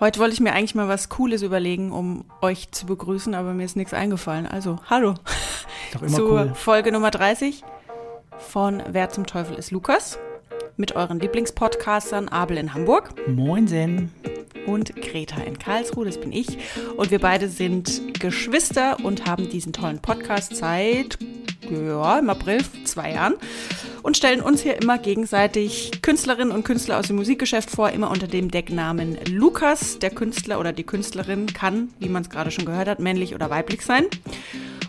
Heute wollte ich mir eigentlich mal was Cooles überlegen, um euch zu begrüßen, aber mir ist nichts eingefallen. Also, hallo. Doch immer Zur cool. Folge Nummer 30 von Wer zum Teufel ist Lukas mit euren Lieblingspodcastern Abel in Hamburg Moinsen. und Greta in Karlsruhe, das bin ich. Und wir beide sind Geschwister und haben diesen tollen Podcast seit, ja, im April, zwei Jahren. Und stellen uns hier immer gegenseitig Künstlerinnen und Künstler aus dem Musikgeschäft vor, immer unter dem Decknamen Lukas. Der Künstler oder die Künstlerin kann, wie man es gerade schon gehört hat, männlich oder weiblich sein.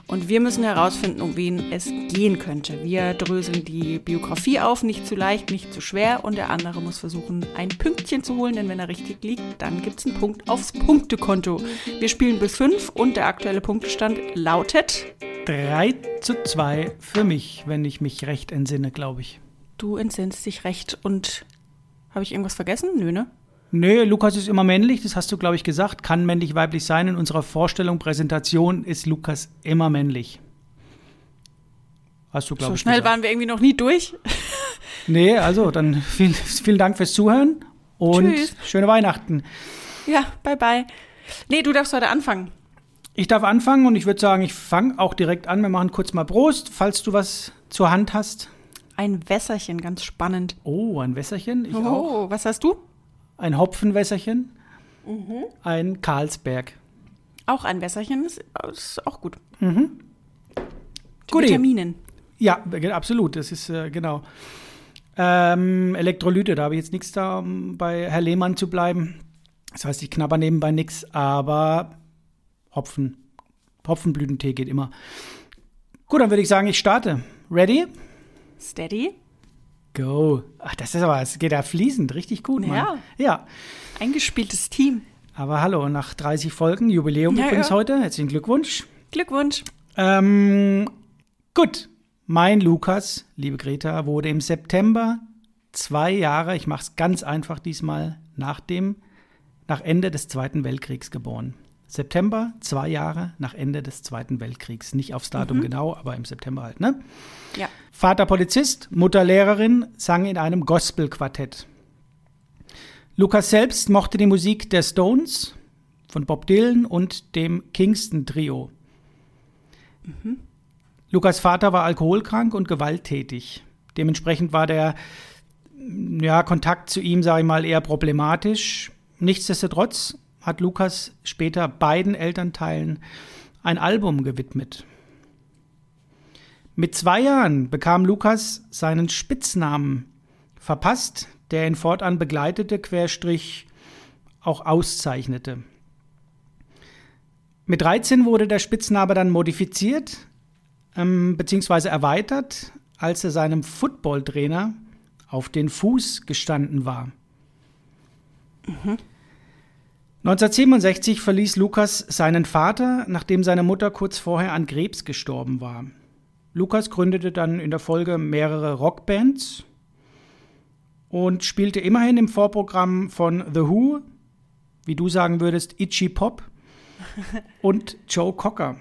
Und wir müssen herausfinden, um wen es gehen könnte. Wir dröseln die Biografie auf, nicht zu leicht, nicht zu schwer. Und der andere muss versuchen, ein Pünktchen zu holen, denn wenn er richtig liegt, dann gibt es einen Punkt aufs Punktekonto. Wir spielen bis fünf und der aktuelle Punktestand lautet: 3 zu 2 für mich, wenn ich mich recht entsinne, glaube ich. Du entsinnst dich recht. Und habe ich irgendwas vergessen? Nö, ne? Nö, Lukas ist immer männlich, das hast du, glaube ich, gesagt. Kann männlich-weiblich sein. In unserer Vorstellung, Präsentation ist Lukas immer männlich. Hast du, glaube So ich, schnell gesagt. waren wir irgendwie noch nie durch. Nee, also dann vielen, vielen Dank fürs Zuhören und Tschüss. schöne Weihnachten. Ja, bye bye. Nee, du darfst heute anfangen. Ich darf anfangen und ich würde sagen, ich fange auch direkt an. Wir machen kurz mal Prost, falls du was zur Hand hast. Ein Wässerchen, ganz spannend. Oh, ein Wässerchen. Ich auch. Oh, was hast du? Ein Hopfenwässerchen. Mhm. Ein Karlsberg. Auch ein Wässerchen, ist, ist auch gut. Mhm. Guti. Vitaminen. Ja, absolut. Das ist äh, genau. Ähm, Elektrolyte, da habe ich jetzt nichts da, um bei Herr Lehmann zu bleiben. Das heißt, ich knabber nebenbei nichts, aber Hopfen. Hopfenblütentee geht immer. Gut, dann würde ich sagen, ich starte. Ready? Steady. Go. Ach, das ist aber, es geht ja fließend, richtig gut, Mann. Ja. Ja. Eingespieltes Team. Aber hallo, nach 30 Folgen, Jubiläum Ja, übrigens ja. heute. Herzlichen Glückwunsch. Glückwunsch. Ähm, gut. Mein Lukas, liebe Greta, wurde im September zwei Jahre, ich mache es ganz einfach diesmal, nach dem, nach Ende des Zweiten Weltkriegs geboren. September, zwei Jahre nach Ende des Zweiten Weltkriegs. Nicht aufs Datum genau, aber im September halt, ne? Ja. Vater Polizist, Mutter Lehrerin, sang in einem Gospelquartett. Lukas selbst mochte die Musik der Stones, von Bob Dylan und dem Kingston Trio. Lukas Vater war alkoholkrank und gewalttätig. Dementsprechend war der ja, Kontakt zu ihm, sage ich mal, eher problematisch. Nichtsdestotrotz hat Lukas später beiden Elternteilen ein Album gewidmet. Mit zwei Jahren bekam Lukas seinen Spitznamen verpasst, der ihn fortan begleitete, querstrich auch auszeichnete. Mit 13 wurde der Spitzname dann modifiziert, ähm, beziehungsweise erweitert, als er seinem Footballtrainer auf den Fuß gestanden war. 1967 verließ Lukas seinen Vater, nachdem seine Mutter kurz vorher an Krebs gestorben war. Lukas gründete dann in der Folge mehrere Rockbands und spielte immerhin im Vorprogramm von The Who, wie du sagen würdest, Itchy Pop und Joe Cocker.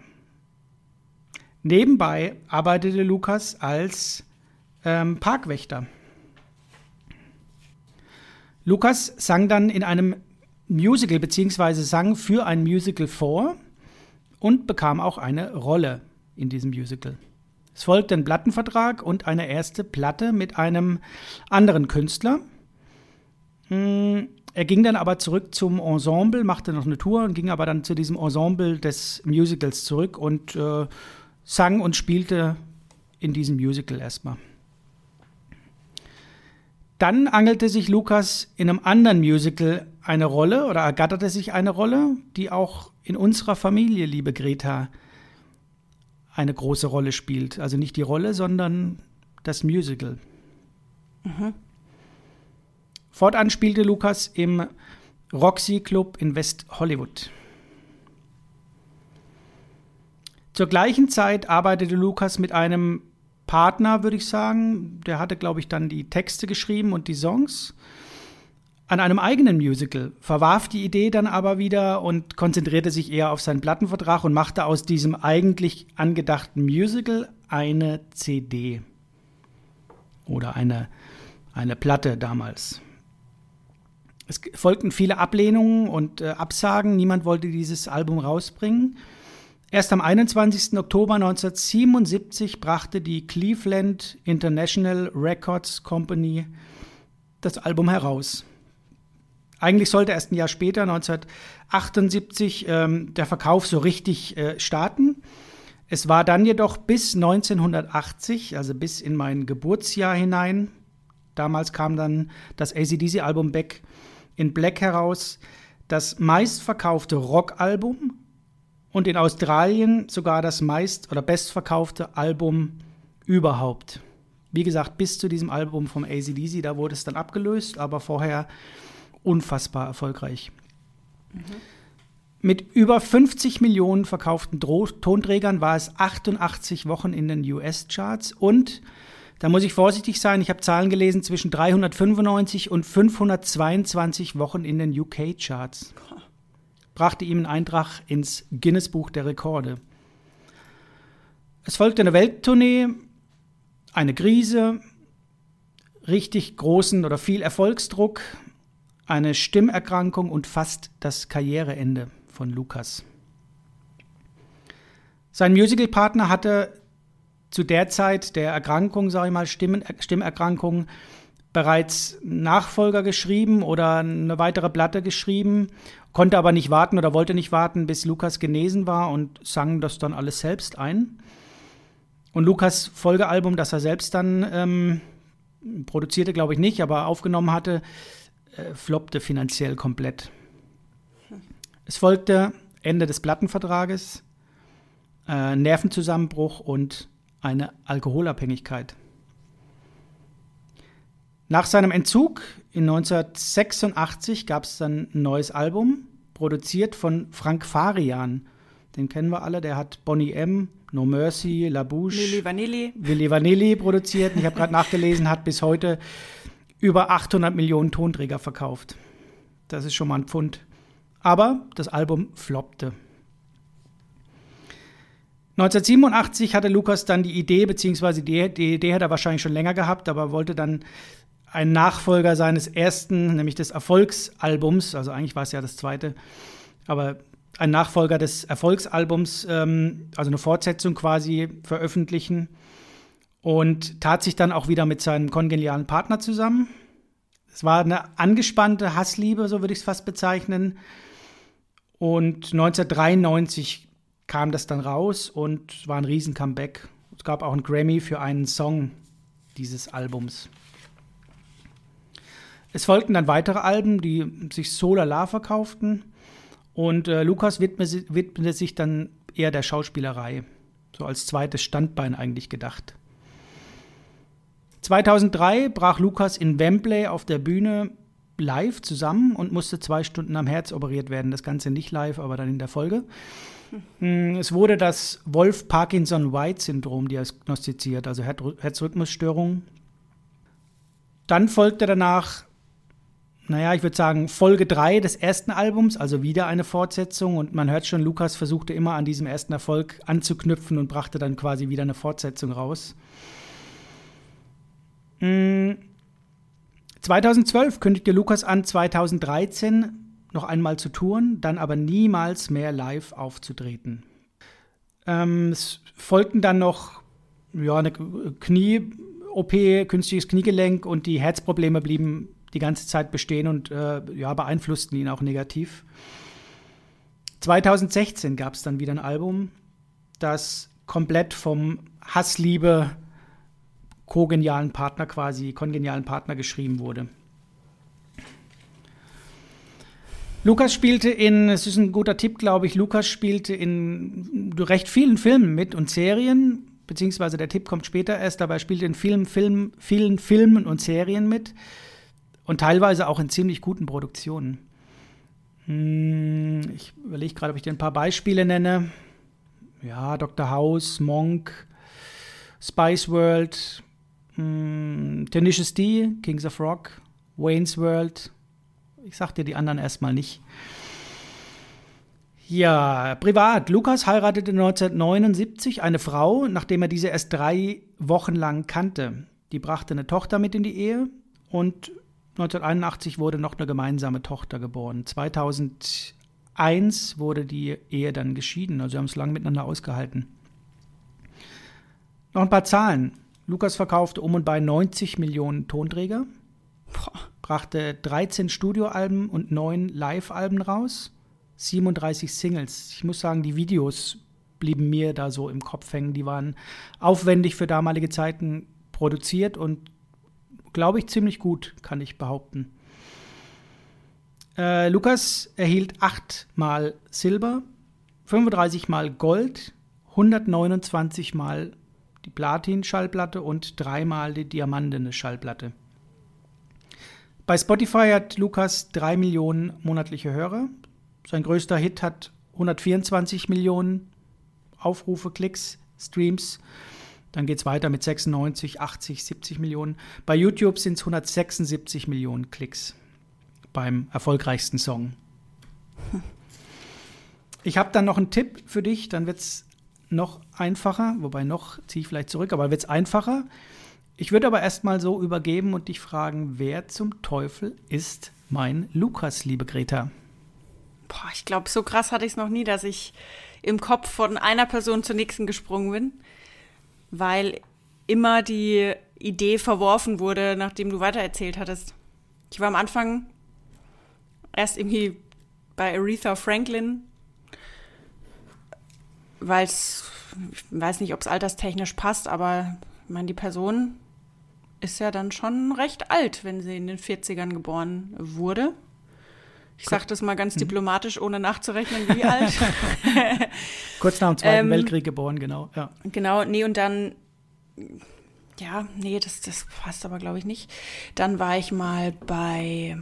Nebenbei arbeitete Lukas als ähm, Parkwächter. Lukas sang dann in einem Musical beziehungsweise sang für ein Musical vor und bekam auch eine Rolle in diesem Musical. Es folgte ein Plattenvertrag und eine erste Platte mit einem anderen Künstler. Mm, Er ging dann aber zurück zum Ensemble, machte noch eine Tour und ging aber dann zu diesem Ensemble des Musicals zurück und äh, sang und spielte in diesem Musical erstmal. Dann angelte sich Lukas in einem anderen Musical eine Rolle oder ergatterte sich eine Rolle, die auch in unserer Familie, liebe Greta, eine große Rolle spielt. Also nicht die Rolle, sondern das Musical. Fortan spielte Lukas im Roxy Club in West Hollywood. Zur gleichen Zeit arbeitete Lukas mit einem Partner, würde ich sagen. Der hatte, glaube ich, dann die Texte geschrieben und die Songs. An einem eigenen Musical, verwarf die Idee dann aber wieder und konzentrierte sich eher auf seinen Plattenvertrag und machte aus diesem eigentlich angedachten Musical eine CD. Oder eine, eine Platte damals. Es folgten viele Ablehnungen und äh, Absagen. Niemand wollte dieses Album rausbringen. Erst am 21. Oktober 1977 brachte die Cleveland International Records Company das Album heraus. Eigentlich sollte erst ein Jahr später, 1978, ähm, der Verkauf so richtig äh, starten. Es war dann jedoch bis 1980, also bis in mein Geburtsjahr hinein. Damals kam dann das ACDC-Album Back in Black heraus, das meistverkaufte Rockalbum und in Australien sogar das meist- oder bestverkaufte Album überhaupt. Wie gesagt, bis zu diesem Album vom ACDC, da wurde es dann abgelöst, aber vorher unfassbar erfolgreich. Mhm. Mit über 50 Millionen verkauften Dro Tonträgern war es 88 Wochen in den US-Charts und da muss ich vorsichtig sein, ich habe Zahlen gelesen zwischen 395 und 522 Wochen in den UK-Charts. Brachte ihm einen Eintrag ins Guinness-Buch der Rekorde. Es folgte eine Welttournee, eine Krise, richtig großen oder viel Erfolgsdruck, eine Stimmerkrankung und fast das Karriereende von Lukas. Sein Musicalpartner hatte zu der Zeit der Erkrankung, sage ich mal, Stimmen, Stimmerkrankung, bereits Nachfolger geschrieben oder eine weitere Platte geschrieben, konnte aber nicht warten oder wollte nicht warten, bis Lukas genesen war und sang das dann alles selbst ein. Und Lukas Folgealbum, das er selbst dann ähm, produzierte, glaube ich nicht, aber aufgenommen hatte, äh, floppte finanziell komplett. Es folgte Ende des Plattenvertrages, äh, Nervenzusammenbruch und eine Alkoholabhängigkeit. Nach seinem Entzug in 1986 gab es dann ein neues Album, produziert von Frank Farian. Den kennen wir alle, der hat Bonnie M., No Mercy, La Bouche, Willy Vanilli. Willy Vanilli produziert. ich habe gerade nachgelesen, hat bis heute über 800 Millionen Tonträger verkauft. Das ist schon mal ein Pfund. Aber das Album floppte. 1987 hatte Lukas dann die Idee, beziehungsweise die, die Idee hat er wahrscheinlich schon länger gehabt, aber wollte dann einen Nachfolger seines ersten, nämlich des Erfolgsalbums, also eigentlich war es ja das zweite, aber ein Nachfolger des Erfolgsalbums, ähm, also eine Fortsetzung quasi veröffentlichen und tat sich dann auch wieder mit seinem kongenialen Partner zusammen. Es war eine angespannte Hassliebe, so würde ich es fast bezeichnen. Und 1993 kam das dann raus und war ein riesen Comeback. Es gab auch einen Grammy für einen Song dieses Albums. Es folgten dann weitere Alben, die sich so lala verkauften. Und äh, Lukas widmete, widmete sich dann eher der Schauspielerei. So als zweites Standbein eigentlich gedacht. 2003 brach Lukas in Wembley auf der Bühne live zusammen und musste zwei Stunden am Herz operiert werden. Das Ganze nicht live, aber dann in der Folge. Hm, es wurde das Wolf-Parkinson-White-Syndrom diagnostiziert, also Herzrhythmusstörung. Dann folgte danach, naja, ich würde sagen, Folge 3 des ersten Albums, also wieder eine Fortsetzung. Und man hört schon, Lukas versuchte immer an diesem ersten Erfolg anzuknüpfen und brachte dann quasi wieder eine Fortsetzung raus. 2012 hm, kündigte Lukas an, 2013 noch einmal zu touren, dann aber niemals mehr live aufzutreten. Ähm, es folgten dann noch ja, eine Knie-OP, künstliches Kniegelenk und die Herzprobleme blieben die ganze Zeit bestehen und äh, ja, beeinflussten ihn auch negativ. 2016 gab es dann wieder ein Album, das komplett vom Hassliebe kogenialen Partner quasi, kongenialen Partner geschrieben wurde. Lukas spielte in, es ist ein guter Tipp, glaube ich, Lukas spielte in recht vielen Filmen mit und Serien, beziehungsweise der Tipp kommt später erst, aber er spielte in vielen, Film, vielen Filmen und Serien mit und teilweise auch in ziemlich guten Produktionen. Hm, ich überlege gerade, ob ich dir ein paar Beispiele nenne. Ja, Dr. House, Monk, Spice World, hm, Tenacious D, Kings of Rock, Wayne's World. Ich sag dir die anderen erstmal nicht. Ja, privat. Lukas heiratete 1979 eine Frau, nachdem er diese erst drei Wochen lang kannte. Die brachte eine Tochter mit in die Ehe und 1981 wurde noch eine gemeinsame Tochter geboren. 2001 wurde die Ehe dann geschieden. Also sie haben es lange miteinander ausgehalten. Noch ein paar Zahlen. Lukas verkaufte um und bei 90 Millionen Tonträger, brachte 13 Studioalben und 9 Live-Alben raus, 37 Singles. Ich muss sagen, die Videos blieben mir da so im Kopf hängen. Die waren aufwendig für damalige Zeiten produziert und glaube ich ziemlich gut, kann ich behaupten. Äh, Lukas erhielt achtmal Silber, 35 mal Gold, 129 mal die Platin-Schallplatte und dreimal die diamantene Schallplatte. Bei Spotify hat Lukas drei Millionen monatliche Hörer. Sein größter Hit hat 124 Millionen Aufrufe, Klicks, Streams. Dann geht es weiter mit 96, 80, 70 Millionen. Bei YouTube sind es 176 Millionen Klicks beim erfolgreichsten Song. Ich habe dann noch einen Tipp für dich, dann wird es noch einfacher, wobei noch ziehe ich vielleicht zurück, aber wird es einfacher. Ich würde aber erstmal so übergeben und dich fragen, wer zum Teufel ist mein Lukas, liebe Greta? Boah, ich glaube, so krass hatte ich es noch nie, dass ich im Kopf von einer Person zur nächsten gesprungen bin, weil immer die Idee verworfen wurde, nachdem du weitererzählt hattest. Ich war am Anfang erst irgendwie bei Aretha Franklin, weil es, ich weiß nicht, ob es alterstechnisch passt, aber ich meine, die Person ist ja dann schon recht alt, wenn sie in den 40ern geboren wurde. Ich sage das mal ganz mhm. diplomatisch, ohne nachzurechnen, wie alt. Kurz nach dem Zweiten ähm, Weltkrieg geboren, genau. Ja. Genau, nee, und dann, ja, nee, das, das passt aber, glaube ich, nicht. Dann war ich mal bei,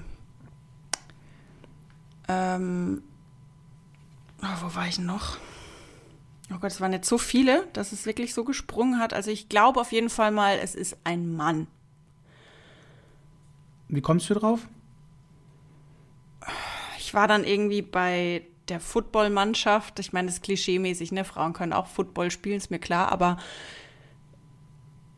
ähm, oh, wo war ich noch? Oh Gott, es waren jetzt so viele, dass es wirklich so gesprungen hat. Also ich glaube auf jeden Fall mal, es ist ein Mann. Wie kommst du drauf? Ich war dann irgendwie bei der Footballmannschaft. Ich meine, das ist klischeemäßig, ne? Frauen können auch Football spielen, ist mir klar, aber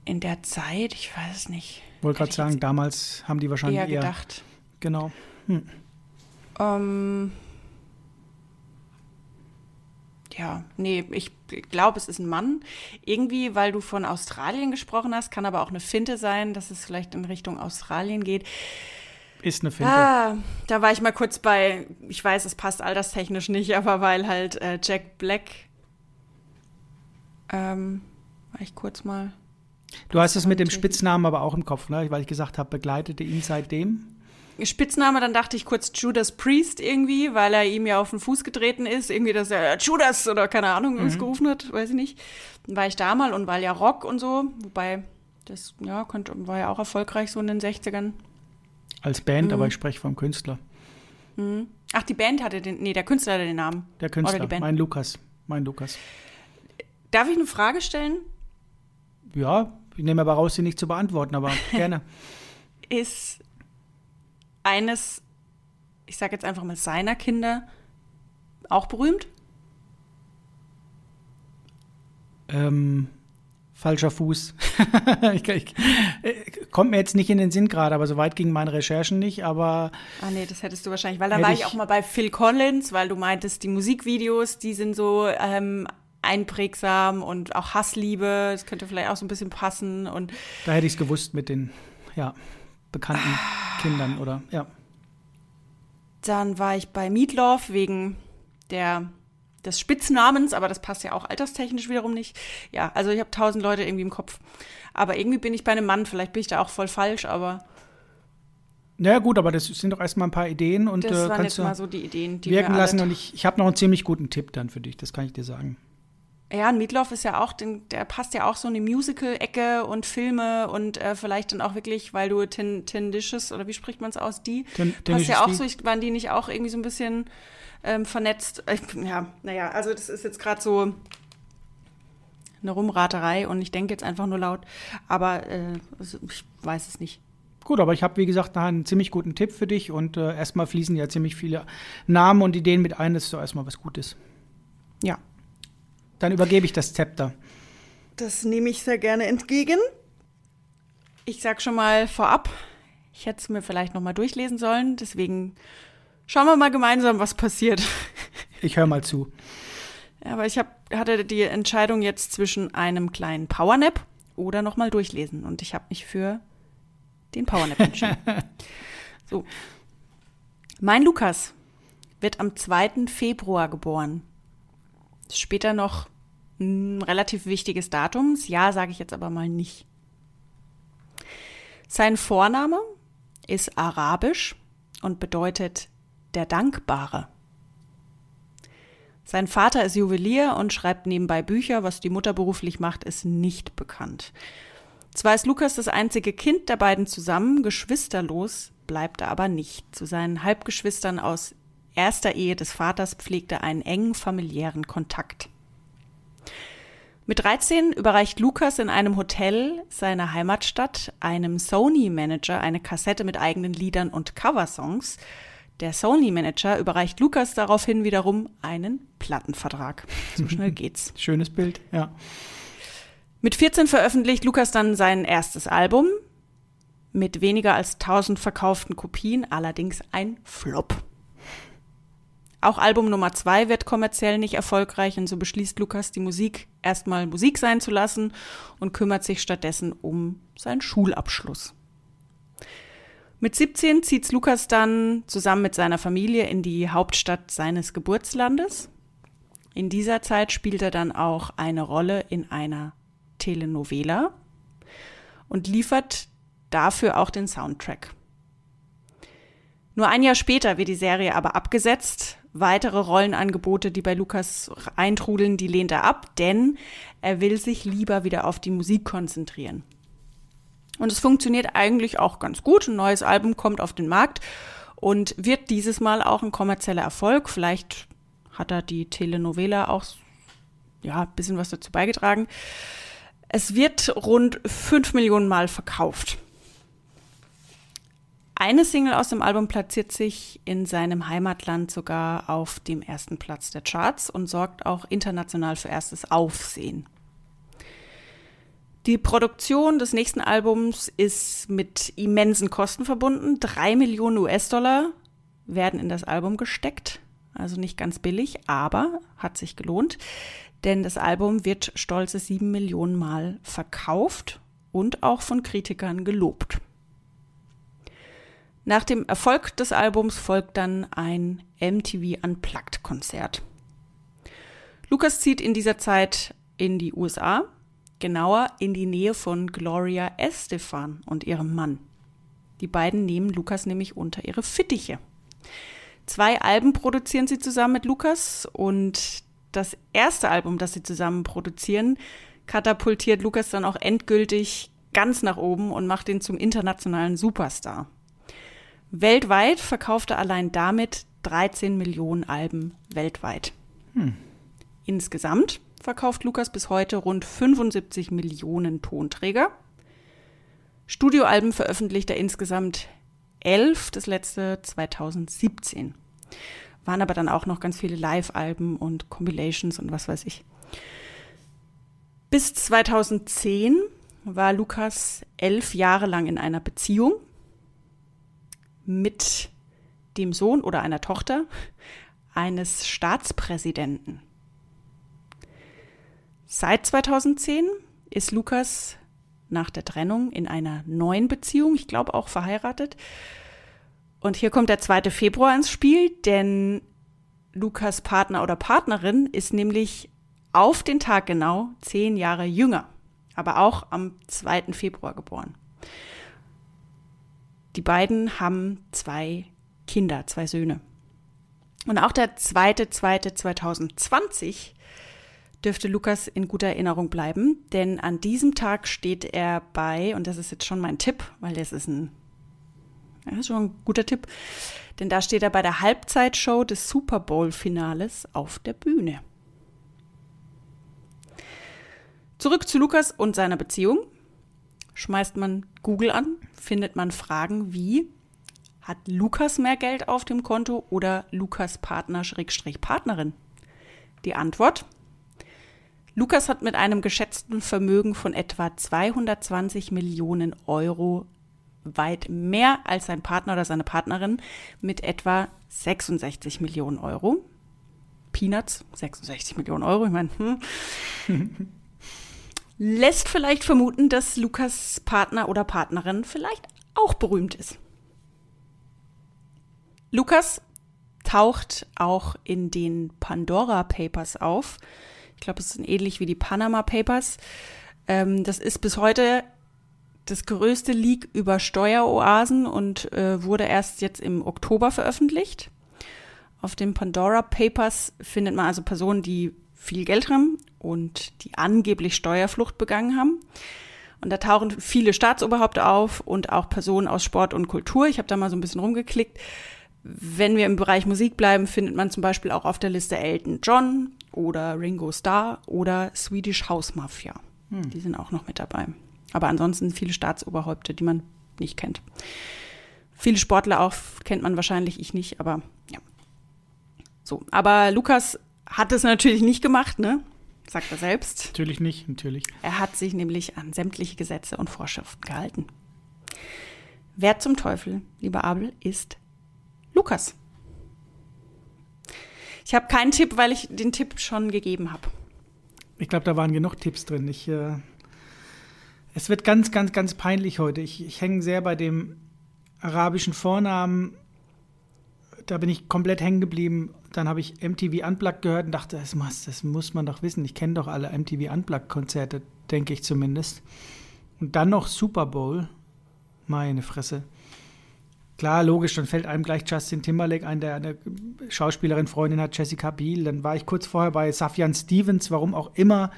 in der Zeit, ich weiß es nicht. Wollte gerade sagen, damals haben die wahrscheinlich eher, eher gedacht. Genau. Hm. Ähm, ja, nee, ich glaube, es ist ein Mann. Irgendwie, weil du von Australien gesprochen hast, kann aber auch eine Finte sein, dass es vielleicht in Richtung Australien geht. Ist eine Finte. Ah, da war ich mal kurz bei, ich weiß, es passt alterstechnisch nicht, aber weil halt äh, Jack Black, ähm, war ich kurz mal. Du hast es mit dem Spitznamen aber auch im Kopf, ne? weil ich gesagt habe, begleitete ihn seitdem. Spitzname, dann dachte ich kurz Judas Priest irgendwie, weil er ihm ja auf den Fuß getreten ist, irgendwie, dass er Judas oder keine Ahnung mhm. uns gerufen hat, weiß ich nicht. Dann war ich da mal und weil ja Rock und so, wobei das, ja, konnte, war ja auch erfolgreich so in den 60ern. Als Band, mhm. aber ich spreche vom Künstler. Mhm. Ach, die Band hatte den, nee, der Künstler hatte den Namen. Der Künstler, mein Lukas, mein Lukas. Darf ich eine Frage stellen? Ja, ich nehme aber raus, sie nicht zu beantworten, aber gerne. Ist eines, ich sage jetzt einfach mal seiner Kinder, auch berühmt? Ähm, falscher Fuß. ich, ich, äh, kommt mir jetzt nicht in den Sinn gerade, aber so weit gingen meine Recherchen nicht, aber. Ah, nee, das hättest du wahrscheinlich, weil da war ich auch mal bei Phil Collins, weil du meintest, die Musikvideos, die sind so ähm, einprägsam und auch Hassliebe, das könnte vielleicht auch so ein bisschen passen und. Da hätte ich es gewusst mit den, ja, bekannten ah. Kindern, oder, ja. Dann war ich bei Meatloaf wegen der des Spitznamens, aber das passt ja auch alterstechnisch wiederum nicht. Ja, also ich habe tausend Leute irgendwie im Kopf. Aber irgendwie bin ich bei einem Mann, vielleicht bin ich da auch voll falsch, aber. Ja, gut, aber das sind doch erstmal ein paar Ideen und das äh, waren jetzt mal so die Ideen, die wirken lassen. Und ich, ich habe noch einen ziemlich guten Tipp dann für dich, das kann ich dir sagen. Ja, ein Meatloaf ist ja auch, der passt ja auch so in die Musical-Ecke und Filme und äh, vielleicht dann auch wirklich, weil du Tin, Tin Dishes oder wie spricht man es aus, die Tin, passt ja auch so, ich, waren die nicht auch irgendwie so ein bisschen ähm, vernetzt. Ja, naja, also das ist jetzt gerade so eine Rumraterei und ich denke jetzt einfach nur laut, aber äh, ich weiß es nicht. Gut, aber ich habe, wie gesagt, einen ziemlich guten Tipp für dich und äh, erstmal fließen ja ziemlich viele Namen und Ideen mit ein, das ist doch erstmal was Gutes. Ja. Dann übergebe ich das Zepter. Das nehme ich sehr gerne entgegen. Ich sag schon mal vorab, Ich hätte es mir vielleicht noch mal durchlesen sollen. Deswegen schauen wir mal gemeinsam, was passiert. Ich höre mal zu. Ja, aber ich hab, hatte die Entscheidung jetzt zwischen einem kleinen Powernap oder noch mal durchlesen. Und ich habe mich für den Powernap entschieden. so. Mein Lukas wird am 2. Februar geboren. Später noch ein relativ wichtiges Datum. Das Jahr sage ich jetzt aber mal nicht. Sein Vorname ist arabisch und bedeutet der Dankbare. Sein Vater ist Juwelier und schreibt nebenbei Bücher. Was die Mutter beruflich macht, ist nicht bekannt. Zwar ist Lukas das einzige Kind der beiden zusammen, geschwisterlos bleibt er aber nicht. Zu seinen Halbgeschwistern aus erster Ehe des Vaters pflegte er einen engen familiären Kontakt. Mit 13 überreicht Lukas in einem Hotel seiner Heimatstadt einem Sony-Manager eine Kassette mit eigenen Liedern und Coversongs. Der Sony-Manager überreicht Lukas daraufhin wiederum einen Plattenvertrag. So schnell geht's. Schönes Bild, ja. Mit 14 veröffentlicht Lukas dann sein erstes Album. Mit weniger als 1000 verkauften Kopien, allerdings ein Flop. Auch Album Nummer zwei wird kommerziell nicht erfolgreich und so beschließt Lukas, die Musik erstmal Musik sein zu lassen und kümmert sich stattdessen um seinen Schulabschluss. Mit 17 zieht Lukas dann zusammen mit seiner Familie in die Hauptstadt seines Geburtslandes. In dieser Zeit spielt er dann auch eine Rolle in einer Telenovela und liefert dafür auch den Soundtrack. Nur ein Jahr später wird die Serie aber abgesetzt, weitere Rollenangebote, die bei Lukas eintrudeln, die lehnt er ab, denn er will sich lieber wieder auf die Musik konzentrieren. Und es funktioniert eigentlich auch ganz gut. Ein neues Album kommt auf den Markt und wird dieses Mal auch ein kommerzieller Erfolg. Vielleicht hat er die Telenovela auch ja, ein bisschen was dazu beigetragen. Es wird rund fünf Millionen Mal verkauft. Eine Single aus dem Album platziert sich in seinem Heimatland sogar auf dem ersten Platz der Charts und sorgt auch international für erstes Aufsehen. Die Produktion des nächsten Albums ist mit immensen Kosten verbunden. Drei Millionen US-Dollar werden in das Album gesteckt. Also nicht ganz billig, aber hat sich gelohnt. Denn das Album wird stolze sieben Millionen Mal verkauft und auch von Kritikern gelobt. Nach dem Erfolg des Albums folgt dann ein MTV Unplugged Konzert. Lukas zieht in dieser Zeit in die USA, genauer in die Nähe von Gloria Estefan und ihrem Mann. Die beiden nehmen Lukas nämlich unter ihre Fittiche. Zwei Alben produzieren sie zusammen mit Lukas und das erste Album, das sie zusammen produzieren, katapultiert Lukas dann auch endgültig ganz nach oben und macht ihn zum internationalen Superstar. Weltweit verkaufte allein damit 13 Millionen Alben weltweit. Hm. Insgesamt verkauft Lukas bis heute rund 75 Millionen Tonträger. Studioalben veröffentlicht er insgesamt elf, das letzte 2017. Waren aber dann auch noch ganz viele Live-Alben und Compilations und was weiß ich. Bis 2010 war Lukas elf Jahre lang in einer Beziehung mit dem Sohn oder einer Tochter eines Staatspräsidenten. Seit 2010 ist Lukas nach der Trennung in einer neuen Beziehung, ich glaube auch verheiratet. Und hier kommt der 2. Februar ins Spiel, denn Lukas Partner oder Partnerin ist nämlich auf den Tag genau zehn Jahre jünger, aber auch am 2. Februar geboren. Die beiden haben zwei Kinder, zwei Söhne. Und auch der zweite, zweite 2020 dürfte Lukas in guter Erinnerung bleiben, denn an diesem Tag steht er bei, und das ist jetzt schon mein Tipp, weil das ist ein, das ist schon ein guter Tipp, denn da steht er bei der Halbzeitshow des Super Bowl-Finales auf der Bühne. Zurück zu Lukas und seiner Beziehung. Schmeißt man Google an, findet man Fragen wie, hat Lukas mehr Geld auf dem Konto oder Lukas Partner Schrägstrich Partnerin? Die Antwort, Lukas hat mit einem geschätzten Vermögen von etwa 220 Millionen Euro weit mehr als sein Partner oder seine Partnerin mit etwa 66 Millionen Euro. Peanuts, 66 Millionen Euro, ich meine, hm. lässt vielleicht vermuten, dass Lukas Partner oder Partnerin vielleicht auch berühmt ist. Lukas taucht auch in den Pandora Papers auf. Ich glaube, es sind ähnlich wie die Panama Papers. Ähm, das ist bis heute das größte Leak über Steueroasen und äh, wurde erst jetzt im Oktober veröffentlicht. Auf den Pandora Papers findet man also Personen, die viel Geld haben und die angeblich Steuerflucht begangen haben. Und da tauchen viele Staatsoberhäupter auf und auch Personen aus Sport und Kultur. Ich habe da mal so ein bisschen rumgeklickt. Wenn wir im Bereich Musik bleiben, findet man zum Beispiel auch auf der Liste Elton John oder Ringo Starr oder Swedish House Mafia. Hm. Die sind auch noch mit dabei. Aber ansonsten viele Staatsoberhäupter, die man nicht kennt. Viele Sportler auch kennt man wahrscheinlich, ich nicht, aber ja. So, aber Lukas hat es natürlich nicht gemacht, ne? Sagt er selbst. Natürlich nicht, natürlich. Er hat sich nämlich an sämtliche Gesetze und Vorschriften gehalten. Wer zum Teufel, lieber Abel, ist Lukas? Ich habe keinen Tipp, weil ich den Tipp schon gegeben habe. Ich glaube, da waren genug Tipps drin. Ich, äh, es wird ganz, ganz, ganz peinlich heute. Ich, ich hänge sehr bei dem arabischen Vornamen. Da bin ich komplett hängen geblieben. Dann habe ich MTV Unplugged gehört und dachte, das muss, das muss man doch wissen. Ich kenne doch alle MTV Unplugged-Konzerte, denke ich zumindest. Und dann noch Super Bowl. Meine Fresse. Klar, logisch, dann fällt einem gleich Justin Timberlake ein, der eine Schauspielerin, Freundin hat, Jessica Biel. Dann war ich kurz vorher bei Safjan Stevens, warum auch immer.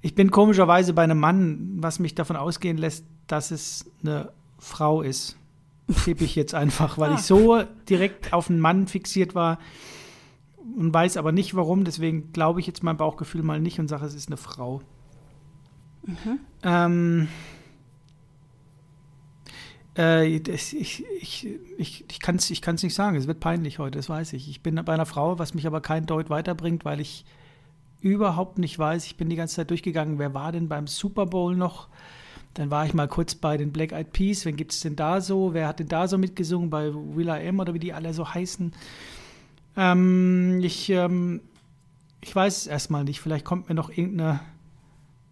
Ich bin komischerweise bei einem Mann, was mich davon ausgehen lässt, dass es eine Frau ist. Tippe ich jetzt einfach, weil ah. ich so direkt auf einen Mann fixiert war und weiß aber nicht warum. Deswegen glaube ich jetzt mein Bauchgefühl mal nicht und sage, es ist eine Frau. Mhm. Ähm, äh, das, ich ich, ich, ich kann es ich nicht sagen. Es wird peinlich heute, das weiß ich. Ich bin bei einer Frau, was mich aber kein Deut weiterbringt, weil ich überhaupt nicht weiß. Ich bin die ganze Zeit durchgegangen, wer war denn beim Super Bowl noch? Dann war ich mal kurz bei den Black Eyed Peas. Wen gibt es denn da so? Wer hat denn da so mitgesungen? Bei Will I Am oder wie die alle so heißen? Ähm, ich, ähm, ich weiß es erstmal nicht. Vielleicht kommt mir noch irgendeine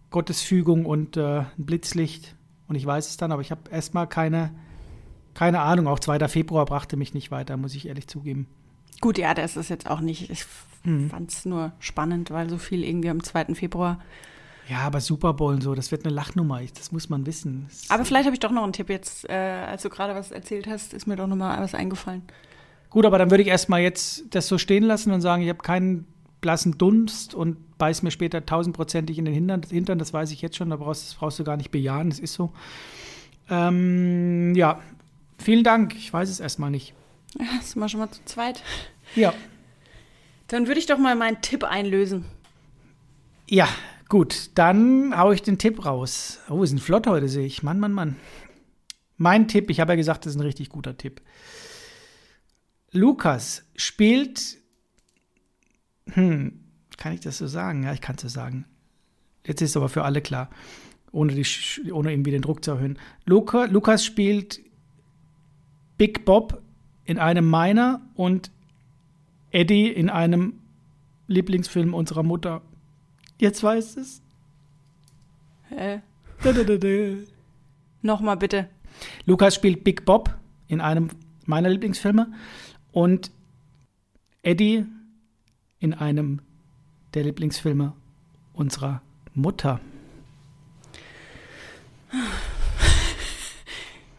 Gottesfügung und äh, ein Blitzlicht und ich weiß es dann, aber ich habe erstmal keine, keine Ahnung. Auch 2. Februar brachte mich nicht weiter, muss ich ehrlich zugeben. Gut, ja, das ist jetzt auch nicht. Ich mhm. fand es nur spannend, weil so viel irgendwie am 2. Februar. Ja, aber Super Bowl und so, das wird eine Lachnummer, das muss man wissen. Das aber vielleicht habe ich doch noch einen Tipp jetzt, äh, als du gerade was erzählt hast, ist mir doch noch mal was eingefallen. Gut, aber dann würde ich erstmal jetzt das so stehen lassen und sagen, ich habe keinen blassen Dunst und beiß mir später tausendprozentig in den Hintern, Hintern, das weiß ich jetzt schon, da brauchst, das brauchst du gar nicht bejahen, das ist so. Ähm, ja, vielen Dank, ich weiß es erstmal nicht. Ja, sind wir schon mal zu zweit. Ja. Dann würde ich doch mal meinen Tipp einlösen. Ja, gut, dann haue ich den Tipp raus. Oh, wir sind flott heute, sehe ich. Mann, Mann, Mann. Mein Tipp, ich habe ja gesagt, das ist ein richtig guter Tipp. Lukas spielt hm, kann ich das so sagen? Ja, ich kann es so sagen. Jetzt ist es aber für alle klar, ohne, die, ohne irgendwie den Druck zu erhöhen. Luca, Lukas spielt Big Bob in einem meiner und Eddie in einem Lieblingsfilm unserer Mutter. Jetzt weiß es. Hä? Da, da, da, da. Nochmal bitte. Lukas spielt Big Bob in einem meiner Lieblingsfilme und Eddie in einem der Lieblingsfilme unserer Mutter?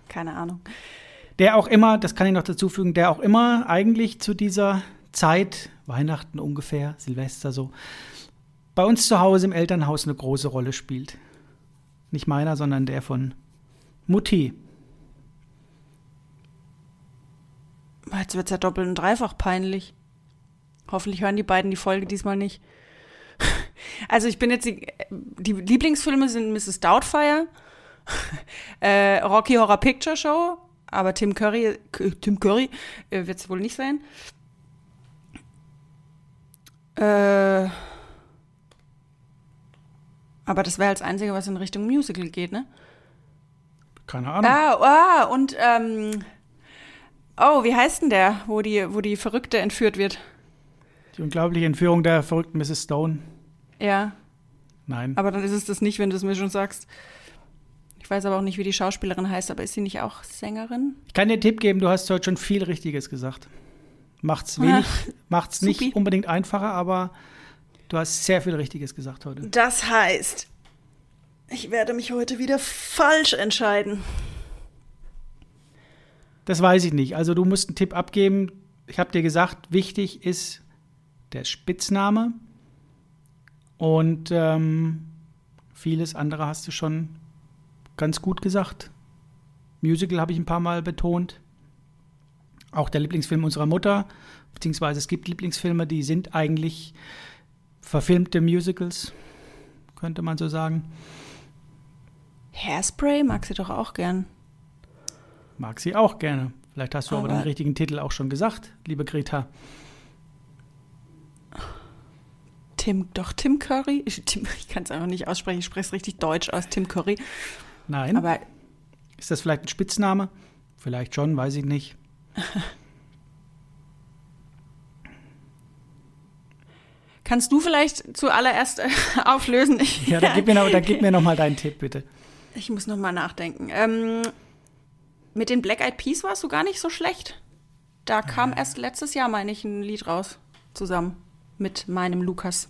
Keine Ahnung. Der auch immer, das kann ich noch dazu fügen, der auch immer eigentlich zu dieser Zeit, Weihnachten ungefähr, Silvester so, bei uns zu Hause im Elternhaus eine große Rolle spielt. Nicht meiner, sondern der von Mutti. Jetzt wird es ja doppelt und dreifach peinlich. Hoffentlich hören die beiden die Folge diesmal nicht. Also ich bin jetzt die, die Lieblingsfilme sind Mrs. Doubtfire, äh, Rocky Horror Picture Show, aber Tim Curry, Tim Curry äh, wird es wohl nicht sein. Äh, aber das wäre das Einzige, was in Richtung Musical geht, ne? Keine Ahnung. Ah, ah und ähm, oh, wie heißt denn der, wo die, wo die Verrückte entführt wird? Die unglaubliche Entführung der verrückten Mrs. Stone. Ja, Nein. aber dann ist es das nicht, wenn du es mir schon sagst. Ich weiß aber auch nicht, wie die Schauspielerin heißt, aber ist sie nicht auch Sängerin? Ich kann dir einen Tipp geben, du hast heute schon viel Richtiges gesagt. Macht's wenig, macht's supi. nicht unbedingt einfacher, aber du hast sehr viel Richtiges gesagt heute. Das heißt, ich werde mich heute wieder falsch entscheiden. Das weiß ich nicht. Also du musst einen Tipp abgeben. Ich habe dir gesagt, wichtig ist der Spitzname und ähm, vieles andere hast du schon ganz gut gesagt. Musical habe ich ein paar Mal betont. Auch der Lieblingsfilm unserer Mutter, beziehungsweise es gibt Lieblingsfilme, die sind eigentlich verfilmte Musicals, könnte man so sagen. Hairspray mag sie doch auch gern. Mag sie auch gerne. Vielleicht hast du aber, Aber- den richtigen Titel auch schon gesagt, liebe Greta. Tim, doch Tim Curry? Ich, ich kann es einfach nicht aussprechen, ich spreche es richtig deutsch aus, Tim Curry. Nein. Aber Ist das vielleicht ein Spitzname? Vielleicht schon, weiß ich nicht. kannst du vielleicht zuallererst äh, auflösen? Ich, Ja, dann gib mir noch, dann gib mir noch mal deinen Tipp, bitte. ich muss noch mal nachdenken. Ähm, mit den Black Eyed Peas warst du gar nicht so schlecht. Da kam erst letztes Jahr, meine ich, ein Lied raus. Zusammen mit meinem Lukas.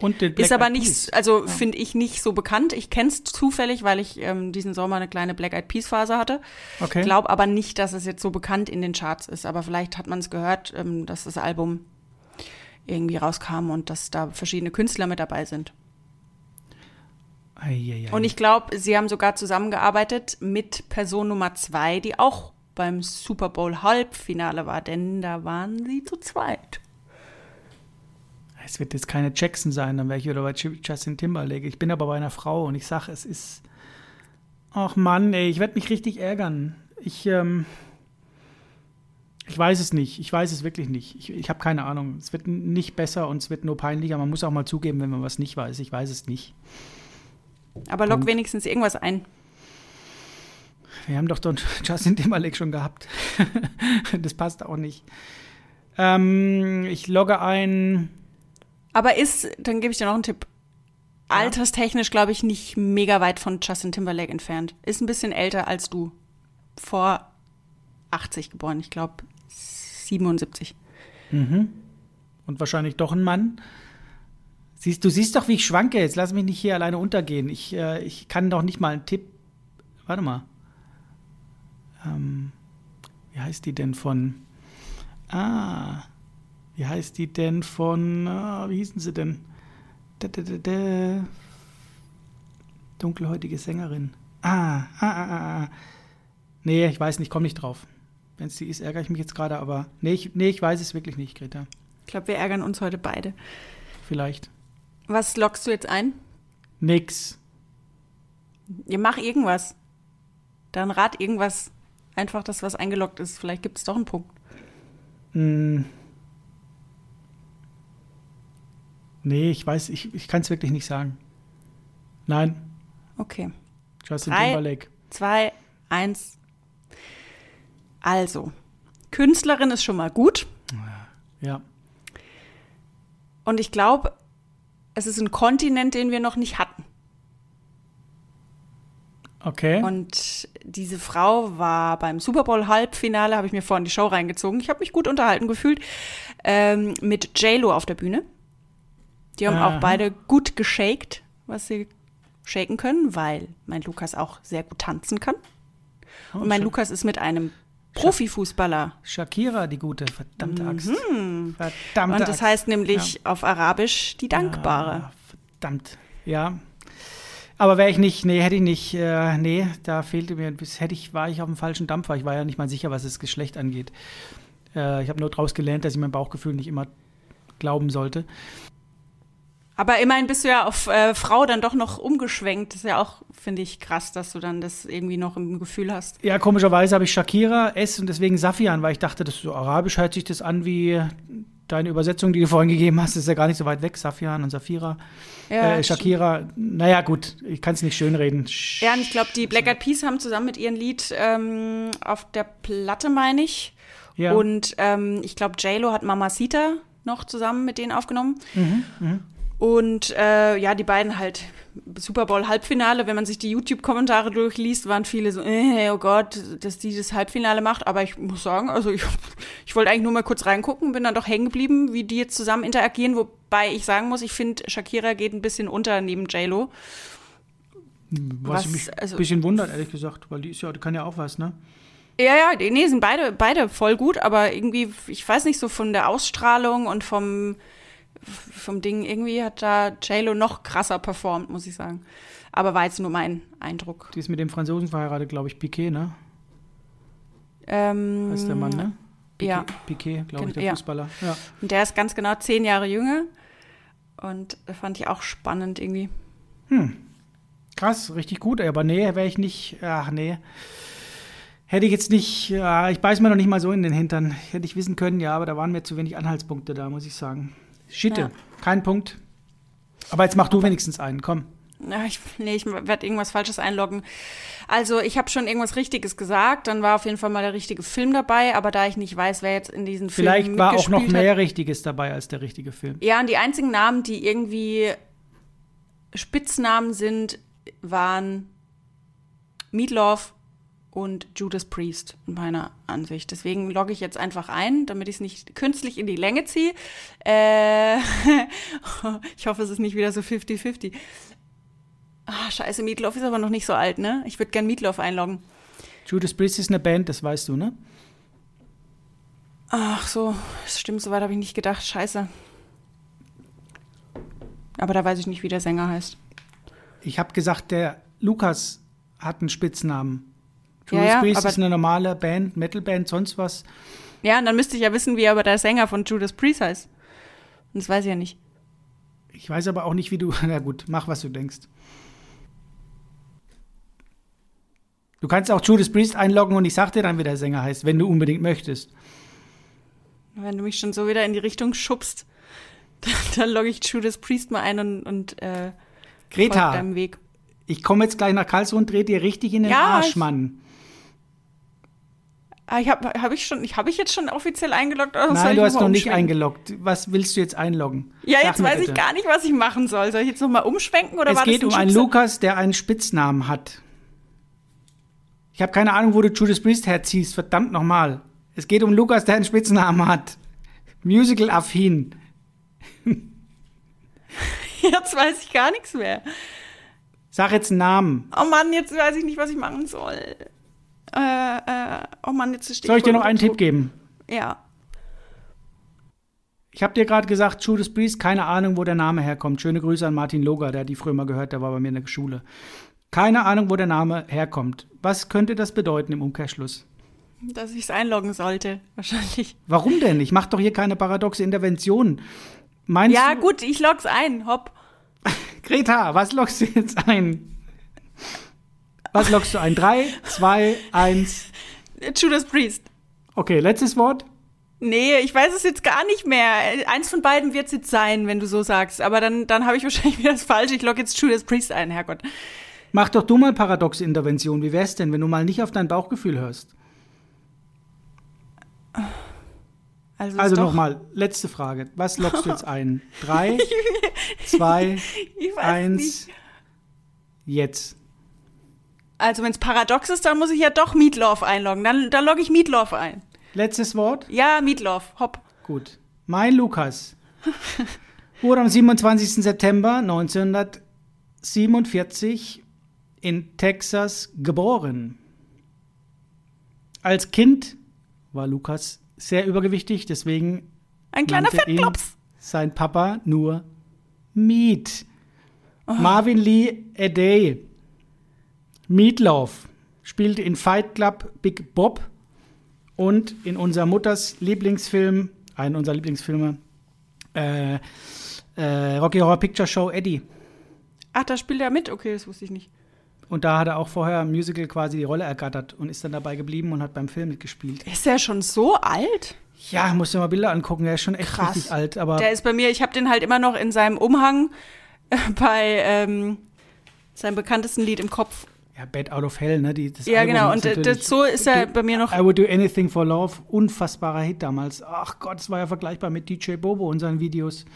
Und den Black ist aber nicht, also finde ich nicht so bekannt. Ich kenne es zufällig, weil ich ähm, diesen Sommer eine kleine Black Eyed Peas Phase hatte. Okay. Glaube aber nicht, dass es jetzt so bekannt in den Charts ist. Aber vielleicht hat man es gehört, ähm, dass das Album irgendwie rauskam und dass da verschiedene Künstler mit dabei sind. Eieiei. Und ich glaube, sie haben sogar zusammengearbeitet mit Person Nummer zwei, die auch beim Super Bowl Halbfinale war, denn da waren sie zu zweit. Es wird jetzt keine Jackson sein, dann wäre ich wieder bei Justin Timberlake. Ich bin aber bei einer Frau und ich sage, es ist. Ach Mann, ey, ich werde mich richtig ärgern. Ich, ähm, ich weiß es nicht. Ich weiß es wirklich nicht. Ich, ich habe keine Ahnung. Es wird nicht besser und es wird nur peinlicher. Man muss auch mal zugeben, wenn man was nicht weiß. Ich weiß es nicht. Aber lock wenigstens irgendwas ein. Wir haben doch Don Justin Timberlake schon gehabt. das passt auch nicht. Ähm, ich logge ein. Aber ist, dann gebe ich dir noch einen Tipp. Alterstechnisch, glaube ich, nicht mega weit von Justin Timberlake entfernt. Ist ein bisschen älter als du. Vor 80 geboren, ich glaube 77. Mhm. Und wahrscheinlich doch ein Mann. Siehst, du siehst doch, wie ich schwanke. Jetzt lass mich nicht hier alleine untergehen. Ich, äh, ich kann doch nicht mal einen Tipp. Warte mal. Ähm, wie heißt die denn von. Ah. Wie heißt die denn von. ah, wie hießen sie denn? Da, da, da, da. Dunkelhäutige Sängerin. Ah, ah, ah, ah, ah. Nee, ich weiß nicht, komm nicht drauf. Wenn es die ist, ärgere ich mich jetzt gerade, aber nee ich, nee, ich weiß es wirklich nicht, Greta. Ich glaube, wir ärgern uns heute beide. Vielleicht. Was lockst du jetzt ein? Nix. Ihr mach irgendwas. Dann rat irgendwas. Einfach das, was eingeloggt ist. Vielleicht gibt es doch einen Punkt. Hm. Nee, ich weiß, ich, ich kann es wirklich nicht sagen. Nein, Okay. Justin Drei. Timberlake. Zwei, eins. Also, Künstlerin ist schon mal gut. Ja. Und ich glaube, es ist ein Kontinent, den wir noch nicht hatten. Okay. Und diese Frau war beim Super Bowl Halbfinale, habe ich mir vorhin die Show reingezogen. Ich habe mich gut unterhalten gefühlt ähm, mit J-Lo auf der Bühne. Die haben Aha. auch beide gut geshakt, was sie shaken können, weil mein Lukas auch sehr gut tanzen kann. Oh, Und mein Sha- Lukas ist mit einem Profifußballer. Shakira, die gute, verdammte Axt. Verdammte Mhm. Und das Axt. heißt nämlich auf Arabisch die Dankbare. Ja, verdammt. Ja. Aber wäre ich nicht, nee, hätte ich nicht, äh, nee, da fehlte mir, bis hätte ich, war ich auf dem falschen Dampfer. Ich war ja nicht mal sicher, was das Geschlecht angeht. Äh, ich habe nur daraus gelernt, dass ich mein Bauchgefühl nicht immer glauben sollte. Aber immerhin bist du ja auf äh, Frau dann doch noch umgeschwenkt. Das ist ja auch, finde ich, krass, dass du dann das irgendwie noch im Gefühl hast. Ja, komischerweise habe ich Shakira, S und deswegen Safian, weil ich dachte, das ist so arabisch hört sich das an wie deine Übersetzung, die du vorhin gegeben hast, ist ja gar nicht so weit weg. Safian und Safira. Ja, äh, Shakira. Naja, gut, ich kann es nicht schönreden. Ja, und ich glaube, die Black Eyed Peas haben zusammen mit ihrem Lied ähm, auf der Platte, meine ich. Ja. Und ähm, ich glaube, J-Lo hat Mamacita noch zusammen mit denen aufgenommen. Mhm, Und äh, ja, die beiden halt Super Bowl Halbfinale. Wenn man sich die YouTube-Kommentare durchliest, waren viele so, äh, oh Gott, dass die das Halbfinale macht. Aber ich muss sagen, also ich, ich wollte eigentlich nur mal kurz reingucken, bin dann doch hängen geblieben, wie die jetzt zusammen interagieren. Wobei ich sagen muss, ich finde, Shakira geht ein bisschen unter neben J-Lo. Was, Was, mich also- ein bisschen wundert, ehrlich gesagt, weil die ist ja, die kann ja auch was, ne? Ja, ja, nee, sind beide, beide voll gut, aber irgendwie, ich weiß nicht, so von der Ausstrahlung und vom, vom Ding, irgendwie hat da J-Lo noch krasser performt, muss ich sagen. Aber war jetzt nur mein Eindruck. Die ist mit dem Franzosen verheiratet, glaube ich, Piquet, ne? Ähm, Heißt der Mann, ne? Piquet, ja. Piquet, glaube ich, der Ja. Fußballer. Ja. Und der ist ganz genau zehn Jahre jünger. Und fand ich auch spannend irgendwie. Krass, richtig gut, aber nee, wäre ich nicht, ach nee. Hätte ich jetzt nicht, ja, ich beiß mir noch nicht mal so in den Hintern. Hätte ich wissen können, ja, aber da waren mir zu wenig Anhaltspunkte da, muss ich sagen. Schitte, Ja. kein Punkt. Aber jetzt mach du wenigstens einen, komm. Ja, ich, nee, ich werde irgendwas Falsches einloggen. Also, ich habe schon irgendwas Richtiges gesagt. Dann war auf jeden Fall mal der richtige Film dabei. Aber da ich nicht weiß, wer jetzt in diesen Film Vielleicht war auch noch mehr Hat, Richtiges dabei als der richtige Film. ja, und die einzigen Namen, die irgendwie Spitznamen sind, waren Meatloaf und Judas Priest, in meiner Ansicht. Deswegen logge ich jetzt einfach ein, damit ich es nicht künstlich in die Länge ziehe. Äh, ich hoffe, es ist nicht wieder so 50-50. Ah, scheiße, Meatloaf ist aber noch nicht so alt, ne? Ich würde gern Meatloaf einloggen. Judas Priest ist eine Band, das weißt du, ne? Ach so, das stimmt, so weit habe ich nicht gedacht. Scheiße. Aber da weiß ich nicht, wie der Sänger heißt. Ich habe gesagt, der Lukas hat einen Spitznamen. Ja, Judas ja, Priest aber- ist eine normale Band, Metalband, sonst was. Ja, und dann müsste ich ja wissen, wie aber der Sänger von Judas Priest heißt. Und das weiß ich ja nicht. Ich weiß aber auch nicht, wie du. Na gut, mach, was du denkst. Du kannst auch Judas Priest einloggen und ich sag dir dann, wie der Sänger heißt, wenn du unbedingt möchtest. Wenn du mich schon so wieder in die Richtung schubst, dann, dann logge ich Judas Priest mal ein und, und äh, Greta, deinem Weg. ich komme jetzt gleich nach Karlsruhe und dreh dir richtig in den Ja, Arsch, Mann. Ah, ich habe hab ich schon, ich habe ich jetzt schon offiziell eingeloggt Nein, ich du hast noch nicht eingeloggt. Was willst du jetzt einloggen? Ja, Sag jetzt weiß ich bitte. gar nicht, was ich machen soll. Soll ich jetzt noch mal umschwenken oder Es geht um ein einen? Lukas, der einen Spitznamen hat. Ich habe keine Ahnung, wo du Judas Priest herziehst. Verdammt nochmal. Es geht um Lukas, der einen Spitznamen hat. Musical-affin. Jetzt weiß ich gar nichts mehr. Sag jetzt einen Namen. Oh Mann, jetzt weiß ich nicht, was ich machen soll. Äh, äh, oh Mann, jetzt steht Soll ich dir noch einen Tipp geben? Ja. Ich habe dir gerade gesagt, Judas Priest, keine Ahnung, wo der Name herkommt. Schöne Grüße an Martin Loger, der hat die früher mal gehört, der war bei mir in der Schule. Keine Ahnung, wo der Name herkommt. Was könnte das bedeuten im Umkehrschluss? Dass ich es einloggen sollte, wahrscheinlich. Warum denn? Ich mache doch hier keine paradoxe Intervention. Meinst Ja, du, gut, ich log's ein. Hopp. Greta, was loggst du jetzt ein? Was loggst du ein? Drei, zwei, eins. Judas Priest. Okay, letztes Wort. Nee, ich weiß es jetzt gar nicht mehr. Eins von beiden wird es jetzt sein, wenn du so sagst. Aber dann, dann habe ich wahrscheinlich wieder das Falsche. Ich logge jetzt Judas Priest ein, Herrgott. Mach doch du mal paradoxe Intervention. Wie wär's denn, wenn du mal nicht auf dein Bauchgefühl hörst? Also, Also nochmal, letzte Frage. Was loggst du jetzt ein? Drei, zwei, eins, nicht. jetzt. Also, wenn es paradox ist, dann muss ich ja doch Meatloaf einloggen. Dann, dann logge ich Meatloaf ein. Letztes Wort? Ja, Meatloaf. Hopp. Gut. Mein Lukas wurde am 27. September 1947 in Texas geboren. Als Kind war Lukas sehr übergewichtig, deswegen Ein kleiner Fettklops. sein Papa nur Meat. Marvin Lee Adey, Meatloaf, spielte in Fight Club Big Bob und in unserer Mutters Lieblingsfilm, einen unserer Lieblingsfilme, äh, äh, Rocky Horror Picture Show Eddie. Ach, da spielt er mit? Okay, das wusste ich nicht. Und da hat er auch vorher im Musical quasi die Rolle ergattert und ist dann dabei geblieben und hat beim Film mitgespielt. Ist er schon so alt? Ja, musst du mal Bilder angucken, der ist schon echt Krass. richtig alt. Aber Der ist bei mir, ich habe den halt immer noch in seinem Umhang äh, bei ähm, seinem bekanntesten Lied im Kopf. Ja, Bad Out of Hell, ne? Die, das Ja, Album genau. Und äh, so ist er bei mir noch. I Would Do Anything for Love, unfassbarer Hit damals. Ach Gott, das war ja vergleichbar mit DJ Bobo und seinen Videos.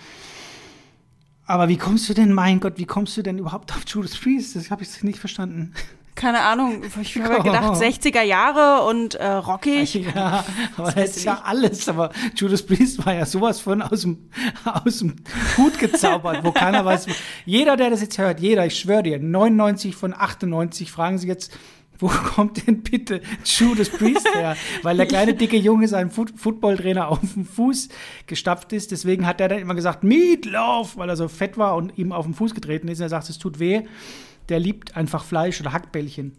Aber wie kommst du denn, mein Gott, wie kommst du denn überhaupt auf Judas Priest? Das habe ich nicht verstanden. Keine Ahnung. Ich habe gedacht, 60er Jahre und äh, rockig. Ja, aber das weißt ist ja alles. Aber Judas Priest war ja sowas von aus dem, aus dem Hut gezaubert, wo keiner weiß. Jeder, der das jetzt hört, jeder, ich schwöre dir, 99 von 98 fragen sich jetzt, wo kommt denn bitte Judas Priest her? Weil der kleine dicke Junge seinen Foot Footballtrainer auf den Fuß gestapft ist. Deswegen hat er dann immer gesagt, Meatloaf, weil er so fett war und ihm auf den Fuß getreten ist. Er sagt, es tut weh. Der liebt einfach Fleisch oder Hackbällchen.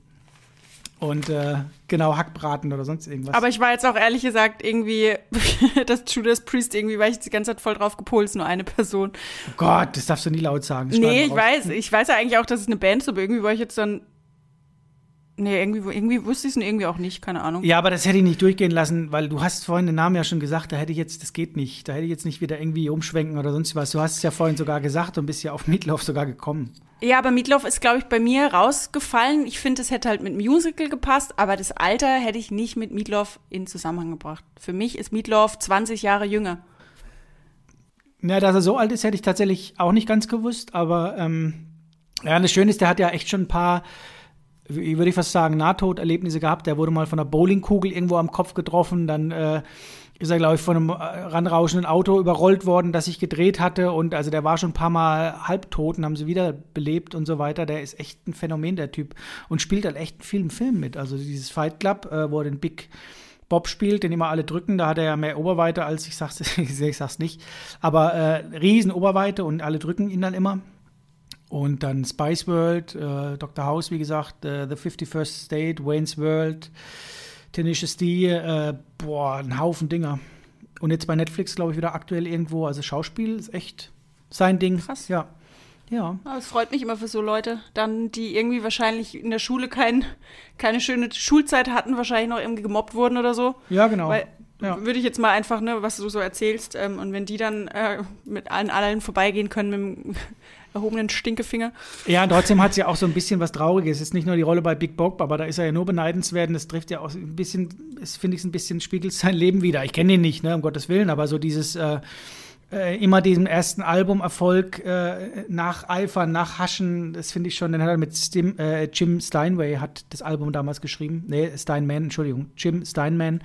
Und äh, genau, Hackbraten oder sonst irgendwas. Aber ich war jetzt auch ehrlich gesagt irgendwie, dass Judas Priest irgendwie, weil ich die ganze Zeit voll drauf gepolt, nur eine Person. Oh Gott, das darfst du nie laut sagen. Das Nee, ich raus. weiß. Ich weiß ja eigentlich auch, dass es eine Band ist, aber irgendwie war ich jetzt dann. Nee, irgendwie, irgendwie wusste ich es irgendwie auch nicht, keine Ahnung. Ja, aber das hätte ich nicht durchgehen lassen, weil du hast vorhin den Namen ja schon gesagt, da hätte ich jetzt, das geht nicht. Da hätte ich jetzt nicht wieder irgendwie umschwenken oder sonst was. Du hast es ja vorhin sogar gesagt und bist ja auf Meatloaf sogar gekommen. Ja, aber Meatloaf ist, glaube ich, bei mir rausgefallen. Ich finde, es hätte halt mit Musical gepasst, aber das Alter hätte ich nicht mit Meatloaf in Zusammenhang gebracht. Für mich ist Meatloaf 20 Jahre jünger. Ja, dass er so alt ist, hätte ich tatsächlich auch nicht ganz gewusst, aber ähm, ja, das Schöne ist, der hat ja echt schon ein paar, wie würde ich fast sagen, Nahtoderlebnisse gehabt. Der wurde mal von einer Bowlingkugel irgendwo am Kopf getroffen, dann äh, ist er, glaube ich, von einem äh, ranrauschenden Auto überrollt worden, das sich gedreht hatte. Und also der war schon ein paar Mal halbtot und haben sie wieder belebt und so weiter. Der ist echt ein Phänomen, der Typ. Und spielt halt echt in vielen Filmen mit. Also dieses Fight Club, äh, wo er den Big Bob spielt, den immer alle drücken, da hat er ja mehr Oberweite als ich sag's, ich sag's nicht. Aber äh, riesen Oberweite und alle drücken ihn dann immer. Und dann Spice World, äh, Dr. House, wie gesagt, äh, The 51st State, Wayne's World, Tenacious D, äh, boah, ein Haufen Dinger. Und jetzt bei Netflix, glaube ich, wieder aktuell irgendwo. Also Schauspiel ist echt sein Ding. Krass. Ja. Ja. Aber es freut mich immer für so Leute, dann, die irgendwie wahrscheinlich in der Schule kein, keine schöne Schulzeit hatten, wahrscheinlich noch irgendwie gemobbt wurden oder so. Ja, genau. Weil, Ja. würde ich jetzt mal einfach, ne, was du so erzählst, ähm, und wenn die dann äh, mit allen allen vorbeigehen können mit dem erhobenen Stinkefinger. Ja, und trotzdem hat es ja auch so ein bisschen was Trauriges. Es ist nicht nur die Rolle bei Big Bob, aber da ist er ja nur beneidenswert. und Das trifft ja auch ein bisschen, es finde ich ein bisschen, spiegelt sein Leben wieder. Ich kenne ihn nicht, ne, um Gottes Willen, aber so dieses, äh, äh, immer diesem ersten Albumerfolg äh, nacheifern, nachhaschen, das finde ich schon, den hat er mit Stim, äh, Jim Steinway, hat das Album damals geschrieben. Nee, Steinman, Entschuldigung, Jim Steinman.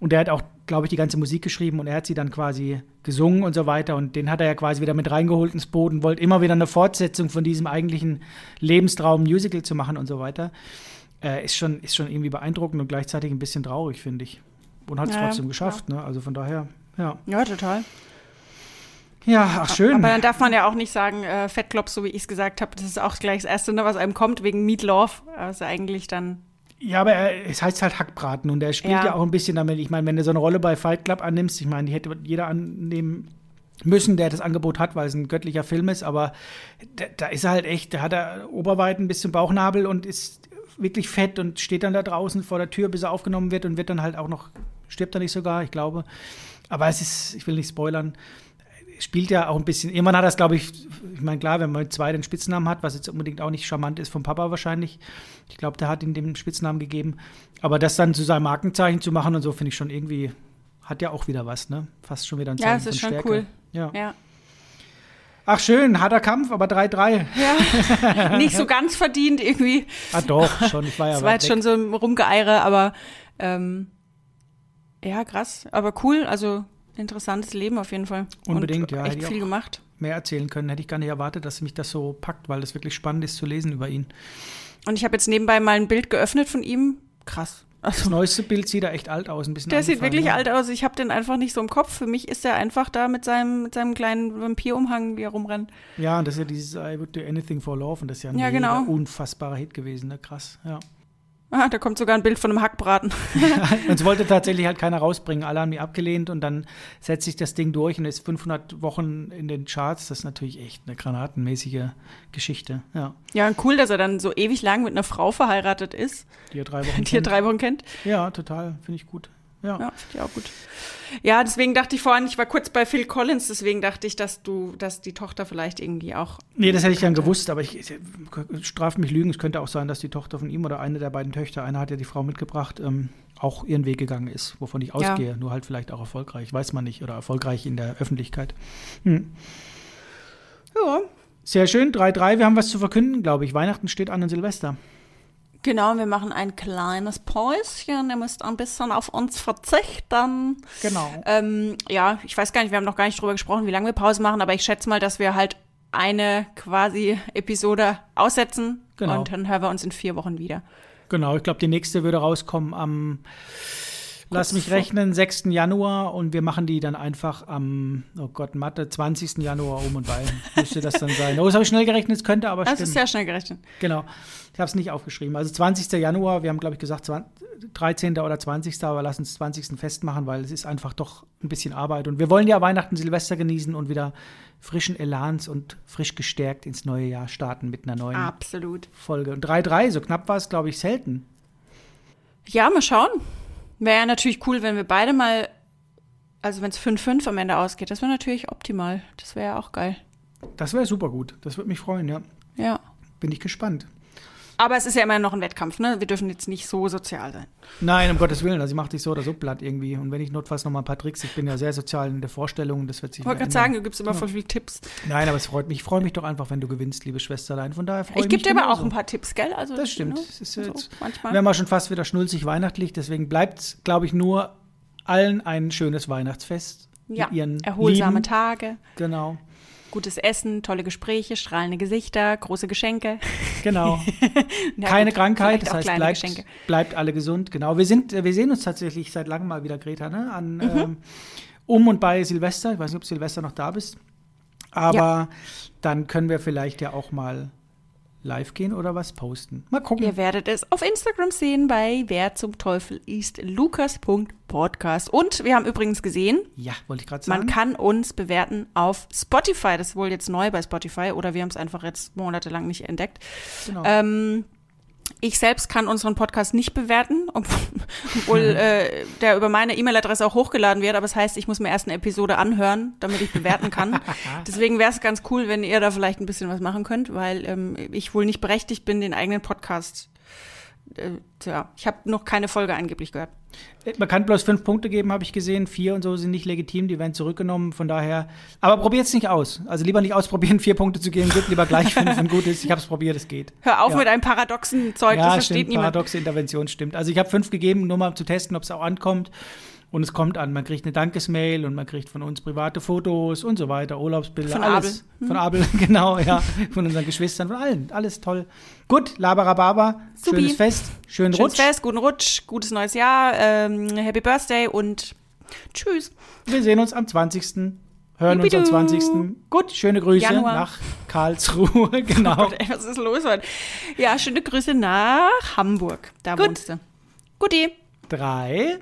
Und der hat auch, glaube ich, die ganze Musik geschrieben und er hat sie dann quasi gesungen und so weiter. Und den hat er ja quasi wieder mit reingeholt ins Boot und wollte immer wieder eine Fortsetzung von diesem eigentlichen Lebenstraum Musical zu machen und so weiter. Äh, ist, schon, ist schon irgendwie beeindruckend und gleichzeitig ein bisschen traurig, finde ich. Und hat es Ja, trotzdem geschafft, ne? Also von daher, ja. Ja, total. Ja, ach schön. Aber dann darf man ja auch nicht sagen, äh, Fettklops, so wie ich es gesagt habe, das ist auch gleich das Erste, ne, was einem kommt, wegen Meatloaf. Also eigentlich dann, Ja, aber er, es heißt halt Hackbraten und er spielt ja. Ja. auch ein bisschen damit. Ich meine, wenn du so eine Rolle bei Fight Club annimmst, ich meine, die hätte jeder annehmen müssen, der das Angebot hat, weil es ein göttlicher Film ist, aber da, da ist er halt echt, da hat er Oberweiten bis zum Bauchnabel und ist wirklich fett und steht dann da draußen vor der Tür, bis er aufgenommen wird und wird dann halt auch noch, stirbt er nicht sogar, ich glaube. Aber es ist, ich will nicht spoilern, spielt ja auch ein bisschen, irgendwann hat es, glaube ich, ich meine, klar, wenn man zwei den Spitznamen hat, was jetzt unbedingt auch nicht charmant ist vom Papa wahrscheinlich. Ich glaube, der hat ihm den Spitznamen gegeben. Aber das dann zu seinem Markenzeichen zu machen und so, finde ich schon irgendwie, hat ja auch wieder was, ne? Fast schon wieder ein Zeichen ja, es ist von schon Stärke. cool. Ja. Ja. Ach schön, harter Kampf, aber 3-3. ja. nicht so ganz verdient irgendwie. Ah doch, schon, ich war ja Es war weit jetzt weg. schon so ein Rumgeeire, aber ähm, ja, krass. Aber cool, also interessantes Leben auf jeden Fall. Unbedingt, Und ja, hätte Echt viel gemacht. mehr erzählen können. Hätte ich gar nicht erwartet, dass mich das so packt, weil das wirklich spannend ist zu lesen über ihn. Und ich habe jetzt nebenbei mal ein Bild geöffnet von ihm. Krass. Das Also, neueste Bild sieht da echt alt aus, ein bisschen der sieht wirklich ja. alt aus. Ich habe den einfach nicht so im Kopf. Für mich ist er einfach da mit seinem, mit seinem kleinen Vampirumhang, wie er rumrennt. Ja, und das ist ja dieses I would do anything for love und das ist ja ein Ja, genau. unfassbarer Hit gewesen, ne? Krass, ja. Ah, da kommt sogar ein Bild von einem Hackbraten. Und es wollte tatsächlich halt keiner rausbringen. Alle haben die abgelehnt und dann setzt sich das Ding durch und ist 500 Wochen in den Charts. Das ist natürlich echt eine granatenmäßige Geschichte, ja. Ja, und cool, dass er dann so ewig lang mit einer Frau verheiratet ist, Die ihr drei Wochen die er kennt. drei Wochen kennt. Ja, total, finde ich gut. Ja. Ja, finde ich auch gut. Ja, deswegen dachte ich vorhin, ich war kurz bei Phil Collins, deswegen dachte ich, dass du, dass die Tochter vielleicht irgendwie auch. Nee, das hätte ich dann gewusst, aber ich, ich straf mich lügen. Es könnte auch sein, dass die Tochter von ihm oder eine der beiden Töchter, einer hat ja die Frau mitgebracht, ähm, auch ihren Weg gegangen ist, wovon ich Ja. ausgehe. Nur halt vielleicht auch erfolgreich, weiß man nicht, oder erfolgreich in der Öffentlichkeit. Hm. Ja. Sehr schön, 3-3, wir haben was zu verkünden, glaube ich. Weihnachten steht an und Silvester. Genau, wir machen ein kleines Päuschen. Ihr müsst ein bisschen auf uns verzichten. Genau. Ähm, ja, ich weiß gar nicht, wir haben noch gar nicht drüber gesprochen, wie lange wir Pause machen, aber ich schätze mal, dass wir halt eine quasi Episode aussetzen Genau. und dann hören wir uns in vier Wochen wieder. Genau, ich glaube, die nächste würde rauskommen am, lass mich rechnen, 6. Januar und wir machen die dann einfach am, oh Gott, Mathe, 20. Januar um und bei. Müsste das dann sein. Oh, das habe ich schnell gerechnet, es könnte aber Das stimmen. ist sehr schnell gerechnet. Genau. Ich habe es nicht aufgeschrieben. Also 20. Januar, wir haben, glaube ich, gesagt 20, 13. oder 20. Aber lass uns 20. festmachen, weil es ist einfach doch ein bisschen Arbeit. Und wir wollen ja Weihnachten, Silvester genießen und wieder frischen Elans und frisch gestärkt ins neue Jahr starten mit einer neuen Absolut. Folge. Und 3-3, so knapp war es, glaube ich, selten. Ja, mal schauen. Wäre ja natürlich cool, wenn wir beide mal, also wenn es 5-5 am Ende ausgeht, das wäre natürlich optimal. Das wäre ja auch geil. Das wäre super gut. Das würde mich freuen, ja. Ja. Bin ich gespannt. Aber es ist ja immer noch ein Wettkampf, ne? Wir dürfen jetzt nicht so sozial sein. Nein, um Gottes Willen. Also ich mache dich so oder so platt irgendwie. Und wenn ich notfalls noch mal ein paar Tricks, ich bin ja sehr sozial in der Vorstellung, das wird sich Ich wollte gerade sagen, du gibst immer voll viele Tipps. Nein, aber es freut mich. Ich freue mich doch einfach, wenn du gewinnst, liebe Schwesterlein. Von daher freue Ich ich gebe mich dir aber auch ein paar Tipps, gell? Also, Das stimmt. ne? Ist so, jetzt, manchmal. wären wir schon fast wieder schnulzig weihnachtlich. Deswegen bleibt es, glaube ich, nur allen ein schönes Weihnachtsfest. ja, erholsame Lieben. Tage, Genau, gutes Essen, tolle Gespräche, strahlende Gesichter, große Geschenke. genau. Ja, Keine gut, Krankheit, das heißt, bleibt, Geschenke. bleibt alle gesund. Genau. Wir, sind, wir sehen uns tatsächlich seit langem mal wieder, Greta, ne? An, Mhm. ähm, um und bei Silvester. Ich weiß nicht, ob Silvester noch da bist. Aber dann können wir vielleicht ja auch mal live gehen oder was posten. Mal gucken. Ihr werdet es auf Instagram sehen bei wer zum Teufel ist lukas.podcast. Und wir haben übrigens gesehen, Ja, wollte ich gerade sagen. man kann uns bewerten auf Spotify. Das ist wohl jetzt neu bei Spotify oder wir haben es einfach jetzt monatelang nicht entdeckt. genau. Ähm, ich selbst kann unseren Podcast nicht bewerten, ob- obwohl äh, der über meine E-Mail-Adresse auch hochgeladen wird. Aber das heißt, ich muss mir erst eine Episode anhören, damit ich bewerten kann. Deswegen wäre es ganz cool, wenn ihr da vielleicht ein bisschen was machen könnt, weil ähm, ich wohl nicht berechtigt bin, den eigenen Podcast. Äh, tja, ich habe noch keine Folge angeblich gehört. Man kann bloß fünf Punkte geben, habe ich gesehen. Vier und so sind nicht legitim, die werden zurückgenommen. Von daher, aber probiert es nicht aus. Also lieber nicht ausprobieren, vier Punkte zu geben. Gebt lieber gleich fünf und gut ist. Ich habe es probiert, es geht. Hör auf Ja. mit einem paradoxen Zeug, das ja, versteht stimmt. niemand. Paradoxe Intervention stimmt. Also ich habe fünf gegeben, nur mal zu testen, ob es auch ankommt. Und es kommt an. Man kriegt eine Dankesmail und man kriegt von uns private Fotos und so weiter, Urlaubsbilder, Von alles. Abel. Von Abel, genau, ja. Von unseren Geschwistern, von allen. Alles toll. Gut, Labarababa. Supi. Schönes Fest. Schönen Schönes Rutsch. Fest, guten Rutsch, gutes neues Jahr, ähm, Happy Birthday und tschüss. Wir sehen uns am 20. Hören uns am Jubidu. 20. Gut, schöne Grüße Januar. nach Karlsruhe. genau. Gott, ey, was ist los heute? Ja, schöne Grüße nach Hamburg. Da Gut. wohnst du. Guti. Drei,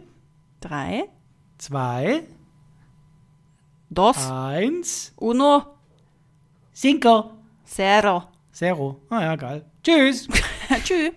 Drei, zwei, dos, eins, uno, cinco, zero. zero. Ah ja, geil. Tschüss. Tschüss.